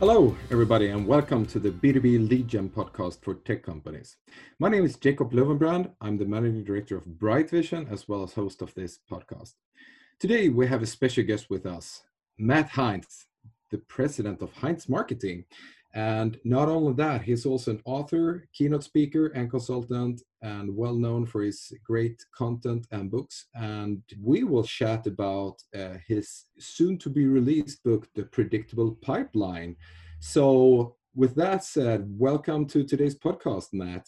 Hello, everybody, and welcome to the B2B Lead Gen podcast for tech companies. My name is Jacob Löwenbrand. I'm the managing director of Bright Vision as well as host of this podcast. Today, we have a special guest with us, Matt Heinz, the president of Heinz Marketing. And not only that, he's also an author, keynote speaker, and consultant, and well known for his great content and books. And we will chat about uh, his soon to be released book, The Predictable Pipeline. So, with that said, welcome to today's podcast, Matt.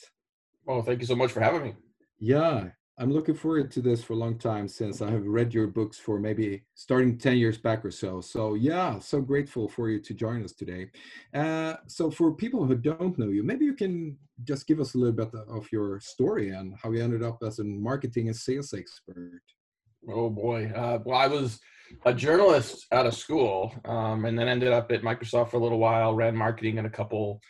Well, thank you so much for having me. Yeah, I'm looking forward to this for a long time since I have read your books for maybe starting 10 years back or so. So, yeah, so grateful for you to join us today. Uh, so, for people who don't know you, maybe you can just give us a little bit of your story and how you ended up as a marketing and sales expert. Oh, boy. Uh, well, I was a journalist out of school um, and then ended up at Microsoft for a little while, ran marketing in a couple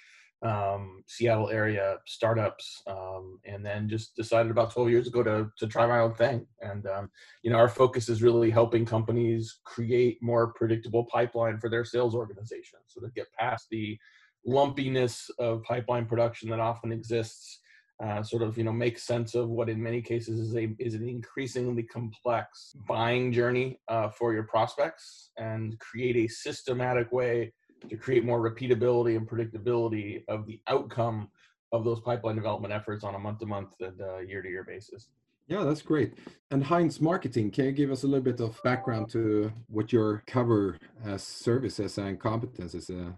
um, Seattle area startups, um, and then just decided about 12 years ago to to try my own thing. And um, you know, our focus is really helping companies create more predictable pipeline for their sales organization, so to get past the lumpiness of pipeline production that often exists. Uh, sort of you know make sense of what in many cases is a is an increasingly complex buying journey uh, for your prospects and create a systematic way to create more repeatability and predictability of the outcome of those pipeline development efforts on a month to month and uh, year to year basis. Yeah, that's great. And Heinz Marketing, can you give us a little bit of background to what your cover as services and competences? Uh?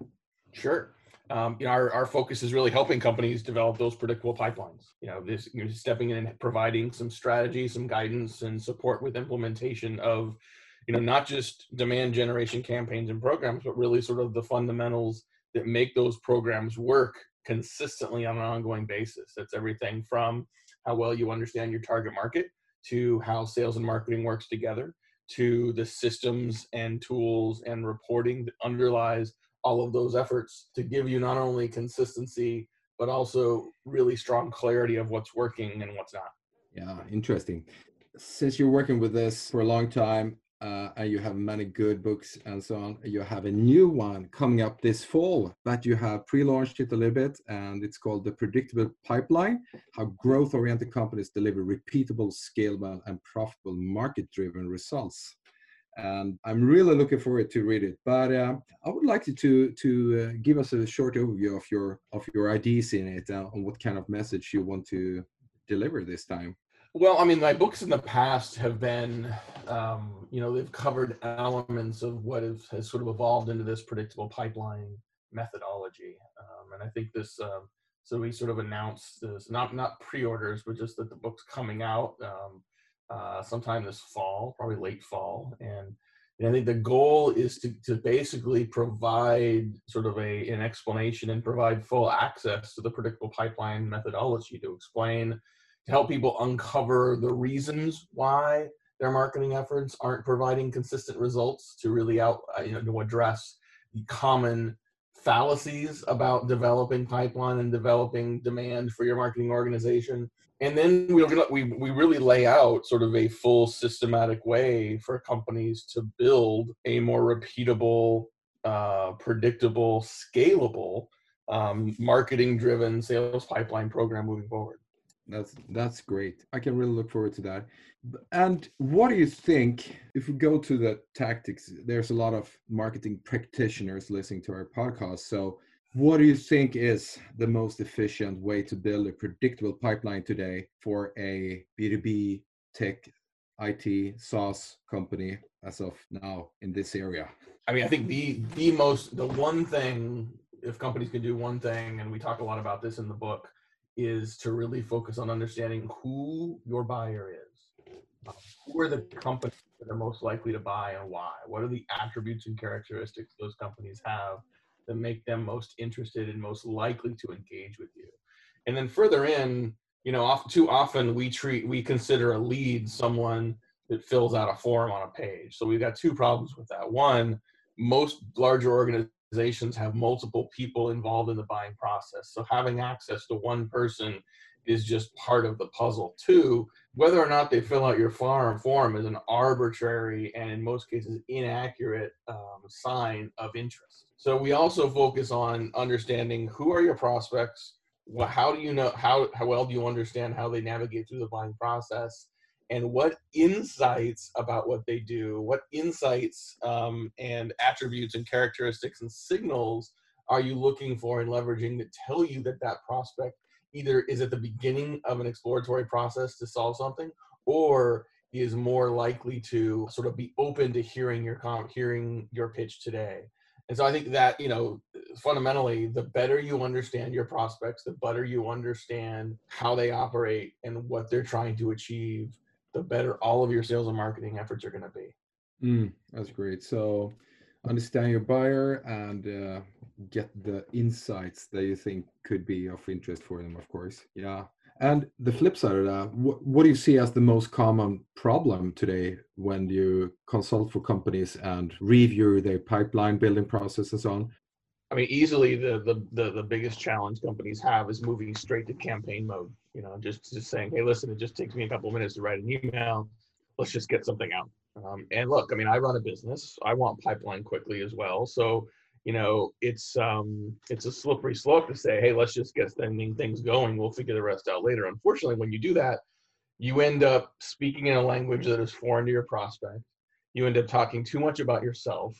Sure. Um, you know, our, our focus is really helping companies develop those predictable pipelines. You know, this you know, stepping in and providing some strategy, some guidance, and support with implementation of you know not just demand generation campaigns and programs but really sort of the fundamentals that make those programs work consistently on an ongoing basis. That's everything from how well you understand your target market to how sales and marketing works together to the systems and tools and reporting that underlies all of those efforts to give you not only consistency but also really strong clarity of what's working and what's not. Yeah interesting. Since you're working with this for a long time uh, and you have many good books and so on. You have a new one coming up this fall, but you have pre-launched it a little bit, and it's called The Predictable Pipeline: How Growth-Oriented Companies Deliver Repeatable, Scalable, and Profitable Market-Driven Results. And I'm really looking forward to read it. But uh, I would like you to to uh, give us a short overview of your of your ideas in it uh, and what kind of message you want to deliver this time. Well, I mean, my books in the past have been, um, you know, they've covered elements of what is, has sort of evolved into this predictable pipeline methodology, um, and I think this. Um, so we sort of announced this, not not pre-orders, but just that the book's coming out um, uh, sometime this fall, probably late fall, and, and I think the goal is to to basically provide sort of a an explanation and provide full access to the predictable pipeline methodology to explain to help people uncover the reasons why their marketing efforts aren't providing consistent results to really out uh, you know to address the common fallacies about developing pipeline and developing demand for your marketing organization. And then we we we really lay out sort of a full systematic way for companies to build a more repeatable uh, predictable scalable um, marketing driven sales pipeline program moving forward that's that's great. I can really look forward to that. And what do you think if we go to the tactics? There's a lot of marketing practitioners listening to our podcast. So, what do you think is the most efficient way to build a predictable pipeline today for a B2B tech IT SaaS company as of now in this area? I mean, I think the the most the one thing if companies can do one thing, and we talk a lot about this in the book, is to really focus on understanding who your buyer is. Um, who are the companies that are most likely to buy and why? What are the attributes and characteristics those companies have that make them most interested and most likely to engage with you? And then further in, you know, too often we treat we consider a lead someone that fills out a form on a page. So we've got two problems with that. One, most larger organizations have multiple people involved in the buying process. So having access to one person is just part of the puzzle. Two, whether or not they fill out your farm form is an arbitrary and in most cases inaccurate um, sign of interest. So we also focus on understanding who are your prospects, how do you know how how well do you understand how they navigate through the buying process, and what insights about what they do, what insights um, and attributes and characteristics and signals are you looking for and leveraging that tell you that that prospect either is at the beginning of an exploratory process to solve something or is more likely to sort of be open to hearing your com- hearing your pitch today? And so i think that you know fundamentally the better you understand your prospects the better you understand how they operate and what they're trying to achieve the better all of your sales and marketing efforts are going to be. Mm, that's great. So understand your buyer and uh, get the insights that you think could be of interest for them of course. Yeah. And the flip side of that what, what do you see as the most common problem today when you consult for companies and review their pipeline building process and so on i mean easily the, the the the biggest challenge companies have is moving straight to campaign mode you know just just saying hey listen it just takes me a couple of minutes to write an email let's just get something out um, and look i mean i run a business i want pipeline quickly as well so you know, it's um, it's a slippery slope to say, hey, let's just get things going. We'll figure the rest out later. Unfortunately, when you do that, you end up speaking in a language that is foreign to your prospect. You end up talking too much about yourself.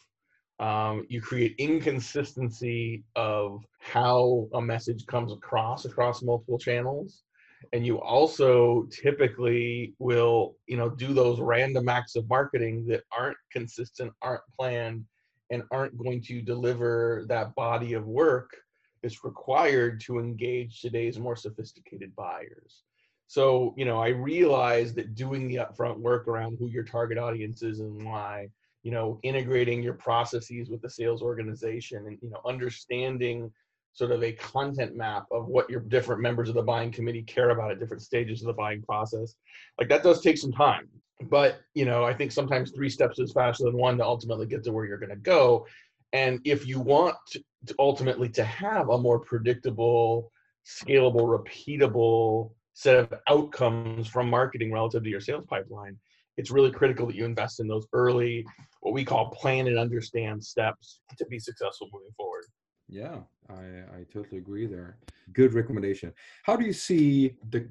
Um, you create inconsistency of how a message comes across across multiple channels and you also typically will you know do those random acts of marketing that aren't consistent aren't planned and aren't going to deliver that body of work that's required to engage today's more sophisticated buyers. So, you know, I realize that doing the upfront work around who your target audience is and why, you know, integrating your processes with the sales organization and, you know, understanding sort of a content map of what your different members of the buying committee care about at different stages of the buying process. Like that does take some time but you know i think sometimes three steps is faster than one to ultimately get to where you're going to go and if you want to, ultimately to have a more predictable scalable repeatable set of outcomes from marketing relative to your sales pipeline it's really critical that you invest in those early what we call plan and understand steps to be successful moving forward yeah i i totally agree there good recommendation how do you see the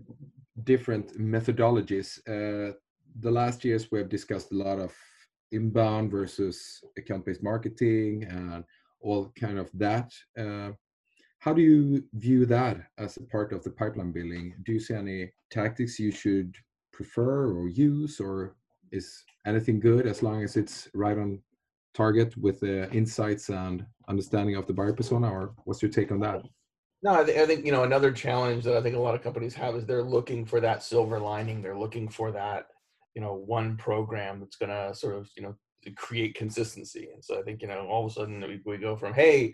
different methodologies uh, the last years we have discussed a lot of inbound versus account-based marketing and all kind of that. Uh, how do you view that as a part of the pipeline building? Do you see any tactics you should prefer or use, or is anything good as long as it's right on target with the insights and understanding of the buyer persona? Or what's your take on that? No, I, th- I think you know another challenge that I think a lot of companies have is they're looking for that silver lining. They're looking for that you know one program that's going to sort of you know create consistency and so i think you know all of a sudden we, we go from hey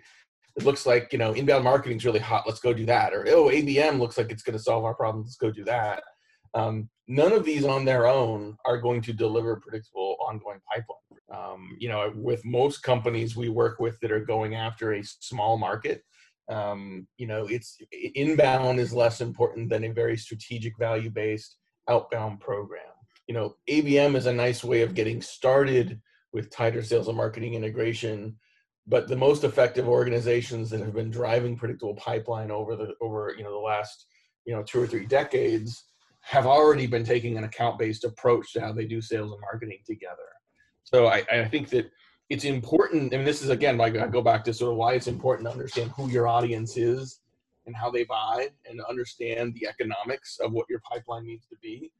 it looks like you know inbound marketing is really hot let's go do that or oh abm looks like it's going to solve our problems let's go do that um, none of these on their own are going to deliver predictable ongoing pipeline um, you know with most companies we work with that are going after a small market um, you know it's inbound is less important than a very strategic value based outbound program you know, ABM is a nice way of getting started with tighter sales and marketing integration. But the most effective organizations that have been driving predictable pipeline over the over you know the last you know two or three decades have already been taking an account-based approach to how they do sales and marketing together. So I, I think that it's important, and this is again, like I go back to sort of why it's important to understand who your audience is and how they buy, and understand the economics of what your pipeline needs to be.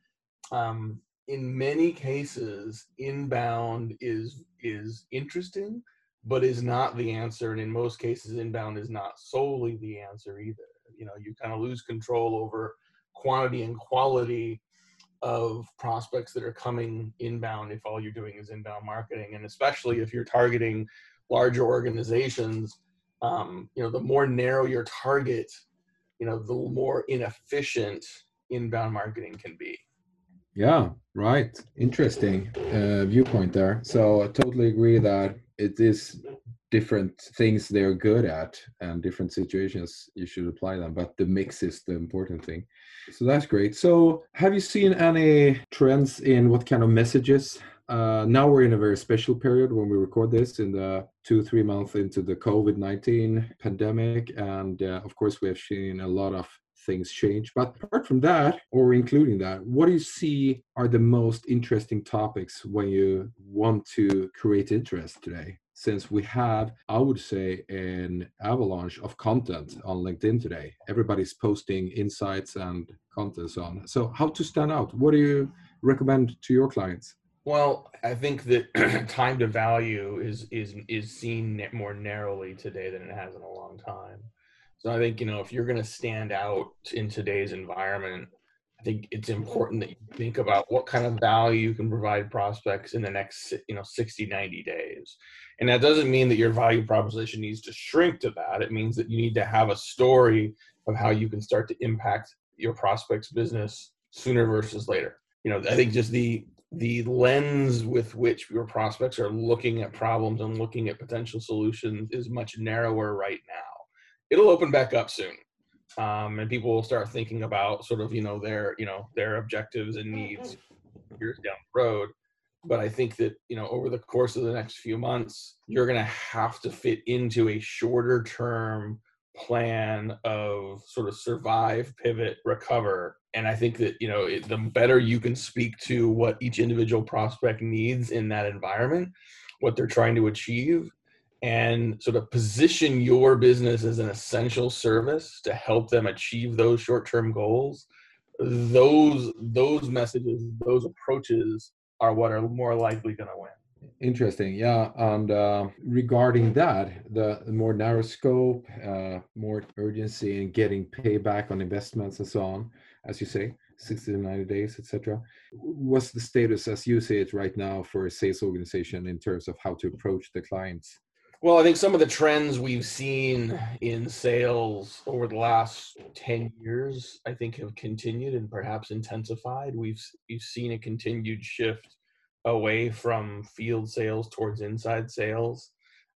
Um, in many cases inbound is is interesting but is not the answer and in most cases inbound is not solely the answer either you know you kind of lose control over quantity and quality of prospects that are coming inbound if all you're doing is inbound marketing and especially if you're targeting larger organizations um, you know the more narrow your target you know the more inefficient inbound marketing can be. Yeah, right. Interesting uh, viewpoint there. So I totally agree that it is different things they're good at and different situations you should apply them but the mix is the important thing. So that's great. So have you seen any trends in what kind of messages? Uh, now we're in a very special period when we record this in the two three months into the covid-19 pandemic and uh, of course we have seen a lot of things change. But apart from that or including that what do you see are the most interesting topics when you want to create interest today since we have, I would say, an avalanche of content mm. on LinkedIn today. Everybody's posting insights and content on. So, how to stand out? What do you recommend to your clients? Well, I think that time to value is is is seen more narrowly today than it has in a long time. So I think you know if you're going to stand out in today's environment, I think it's important that you think about what kind of value you can provide prospects in the next, you know, 60, 90 days. And that doesn't mean that your value proposition needs to shrink to that. It means that you need to have a story of how you can start to impact your prospects business sooner versus later. You know, I think just the the lens with which your prospects are looking at problems and looking at potential solutions is much narrower right now. It'll open back up soon um, and people will start thinking about sort of you know their you know their objectives and needs years down the road. But i think that you know over the course of the next few months you're going to have to fit into a shorter term plan of sort of survive pivot recover. And i think that you know it, the better you can speak to what each individual prospect needs in that environment what they're trying to achieve and sort of position your business as an essential service to help them achieve those short-term goals those those messages those approaches are what are more likely going to win. Interesting. Yeah and uh, regarding that the more narrow scope uh, more urgency in getting payback on investments and so on as you say 60 to 90 days etc what's the status as you see it right now for a sales organization in terms of how to approach the clients well, I think some of the trends we've seen in sales over the last 10 years, I think have continued and perhaps intensified. We've, we've seen a continued shift away from field sales towards inside sales.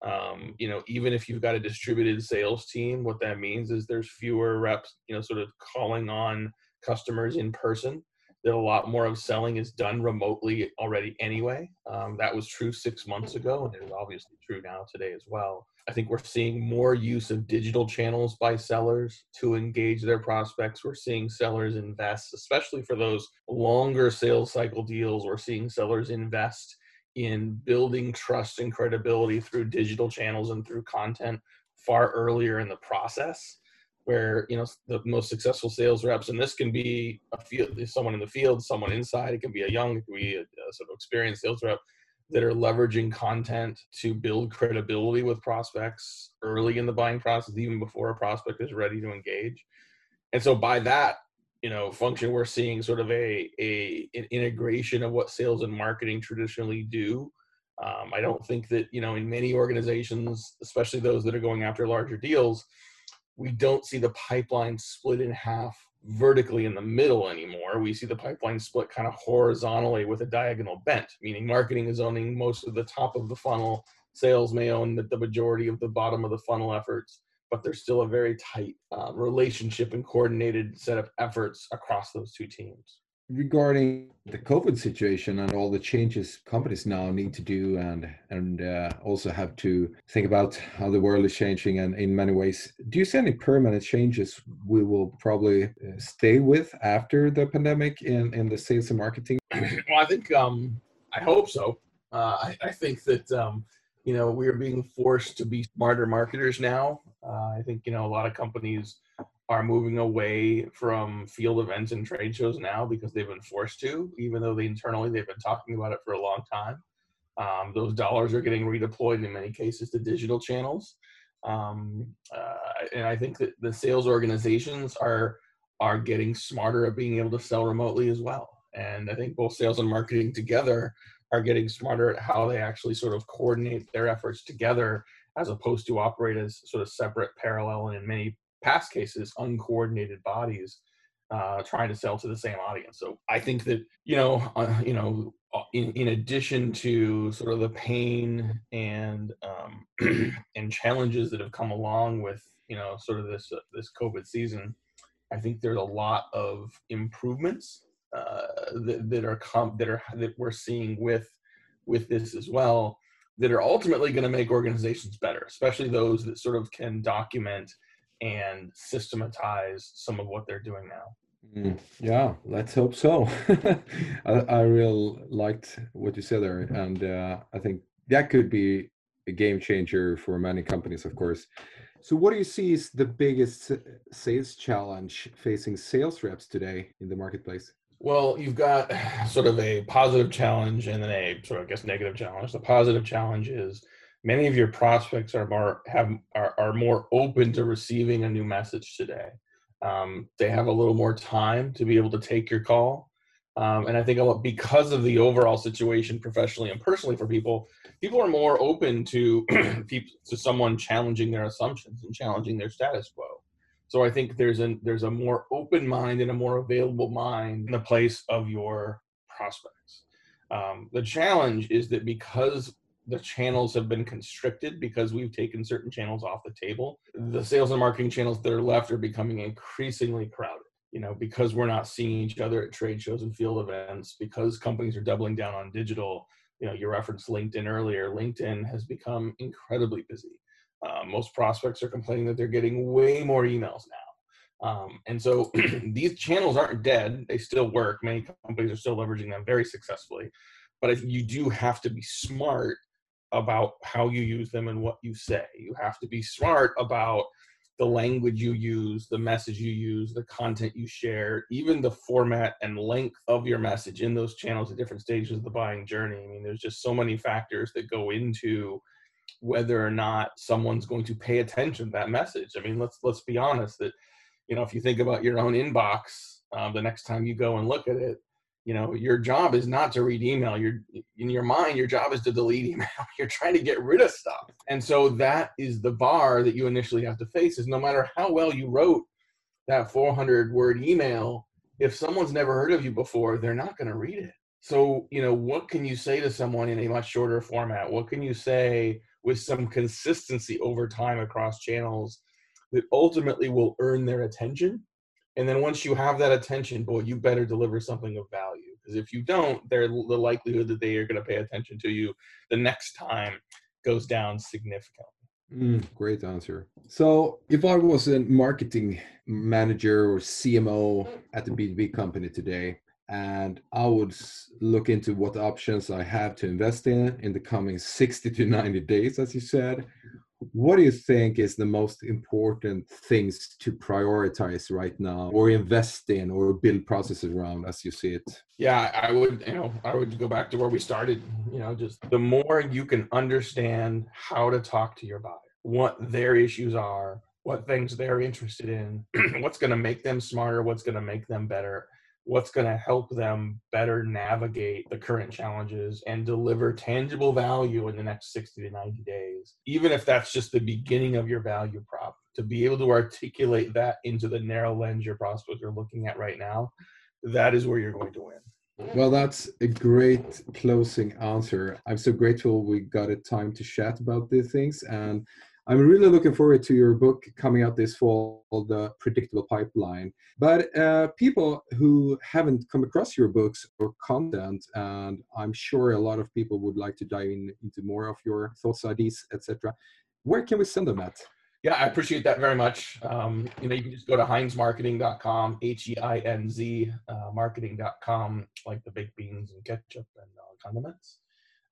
Um, you know, even if you've got a distributed sales team, what that means is there's fewer reps, you know, sort of calling on customers in person that a lot more of selling is done remotely already anyway. Um, that was true six months ago, and it is obviously true now today as well. I think we're seeing more use of digital channels by sellers to engage their prospects. We're seeing sellers invest, especially for those longer sales cycle deals. We're seeing sellers invest in building trust and credibility through digital channels and through content far earlier in the process where you know the most successful sales reps, and this can be a field, someone in the field, someone inside. It can be a young, it can be a, a sort of experienced sales rep that are leveraging content to build credibility with prospects early in the buying process, even before a prospect is ready to engage. And so by that, you know, function, we're seeing sort of a, a an integration of what sales and marketing traditionally do. Um, I don't think that you know in many organizations, especially those that are going after larger deals, we don't see the pipeline split in half vertically in the middle anymore. We see the pipeline split kind of horizontally with a diagonal bent, meaning marketing is owning most of the top of the funnel, sales may own the, the majority of the bottom of the funnel efforts, but there's still a very tight uh, relationship and coordinated set of efforts across those two teams regarding the COVID situation and all the changes companies now need to do, and and uh, also have to think about how the world is changing, and in many ways, do you see any permanent changes we will probably uh, stay with after the pandemic in in the sales and marketing? Well, I think um, I hope so. Uh, I, I, think that um, you know we are being forced to be smarter marketers now. Uh, I think you know a lot of companies are moving away from field events and trade shows now because they've been forced to, even though they internally they've been talking about it for a long time. Um, those dollars are getting redeployed in many cases to digital channels, um, uh, and I think that the sales organizations are are getting smarter at being able to sell remotely as well. And I think both sales and marketing together are getting smarter at how they actually sort of coordinate their efforts together as opposed to operate as sort of separate, parallel, and in many past cases uncoordinated bodies uh, trying to sell to the same audience. So I think that you know, uh, you know, uh, in, in addition to sort of the pain and um, and challenges that have come along with you know sort of this uh, this COVID season, I think there's a lot of improvements uh, that, that are com- that are that we're seeing with with this as well that are ultimately going to make organizations better, especially those that sort of can document and systematize some of what they're doing now. Mm, yeah, let's hope so. I, I really liked what you said there, and uh, I think that could be a game changer for many companies, of course. So, what do you see is the biggest sales challenge facing sales reps today in the marketplace? Well, you've got sort of a positive challenge and then a sort of, I guess, negative challenge. The positive challenge is many of your prospects are more have are, are more open to receiving a new message today. Um, they have a little more time to be able to take your call. Um, and I think because of the overall situation, professionally and personally, for people, people are more open to people to someone challenging their assumptions and challenging their status quo. So I think there's a there's a more open mind and a more available mind in the place of your prospects. Um, the challenge is that because the channels have been constricted because we've taken certain channels off the table. The sales and marketing channels that are left are becoming increasingly crowded. You know, because we're not seeing each other at trade shows and field events, because companies are doubling down on digital. You know, you referenced LinkedIn earlier. LinkedIn has become incredibly busy. Uh, most prospects are complaining that they're getting way more emails now. Um, and so these channels aren't dead; they still work. Many companies are still leveraging them very successfully. But you do have to be smart about how you use them and what you say. You have to be smart about the language you use, the message you use, the content you share, even the format and length of your message in those channels at different stages of the buying journey. I mean, there's just so many factors that go into whether or not someone's going to pay attention to that message. I mean, let's let's be honest that you know if you think about your own inbox, um, the next time you go and look at it, you know your job is not to read email. You're in your mind your job is to delete email. You're trying to get rid of stuff. And so that is the bar that you initially have to face is no matter how well you wrote that 400 word email if someone's never heard of you before they're not going to read it. So you know what can you say to someone in a much shorter format? What can you say with some consistency over time across channels that ultimately will earn their attention and then once you have that attention, boy, you better deliver something of value. Because if you don't, the likelihood that they are going to pay attention to you the next time goes down significantly. Mm, great answer. So, if I was a marketing manager or CMO at the B2B company today, and I would look into what options I have to invest in in the coming 60 to 90 days, as you said, what do you think is the most important things to prioritize right now or invest in or build processes around as you see it? Yeah i would you know i would go back to where we started you know just the more you can understand how to talk to your buyer what their issues are what things they're interested in what's going to make them smarter what's going to make them better what's going to help them better navigate the current challenges and deliver tangible value in the next 60 to 90 days even if that's just the beginning of your value prop to be able to articulate that into the narrow lens your prospects are looking at right now that is where you're going to win. Well that's a great closing answer. I'm so grateful we got a time to chat about these things and I'm really looking forward to your book coming out this fall, The Predictable Pipeline. But uh, people who haven't come across your books or content, and I'm sure a lot of people would like to dive in, into more of your thoughts, ideas, etc. Where can we send them at? Yeah, I appreciate that very much. Um, you know, you can just go to heinzmarketing.com, H-E-I-N-Z uh, marketing.com, like the baked beans and ketchup and uh, condiments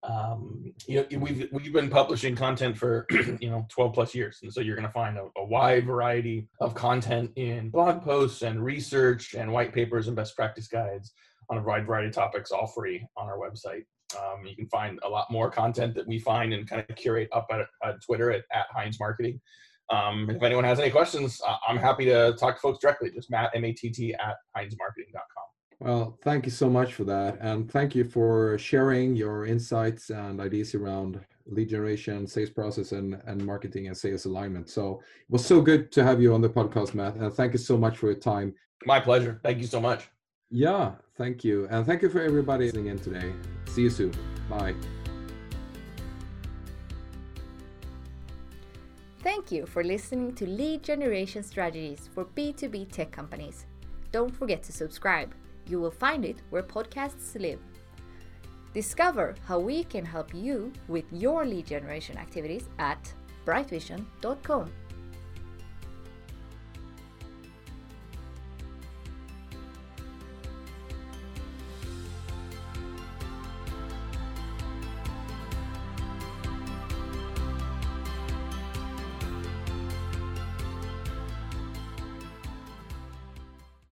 um, you know, we've we've been publishing content for you know 12 plus years, and so you're going to find a, a, wide variety of content in blog posts and research and white papers and best practice guides on a wide variety of topics, all free on our website. Um, you can find a lot more content that we find and kind of curate up at, at Twitter at, at Heinz Marketing. Um, if anyone has any questions, I'm happy to talk to folks directly. Just Matt M A T T at HeinzMarketing.com. Well, thank you so much for that. And thank you for sharing your insights and ideas around lead generation, sales process, and, and marketing and sales alignment. So it was so good to have you on the podcast, Matt. And thank you so much for your time My pleasure. Thank you so much. Yeah, thank you. And thank you for everybody listening in today. See you soon. Bye. Thank you for listening to Lead Generation Strategies for B2B tech companies. Don't forget to subscribe. You will find it where podcasts live. Discover how we can help you with your lead generation activities at brightvision.com.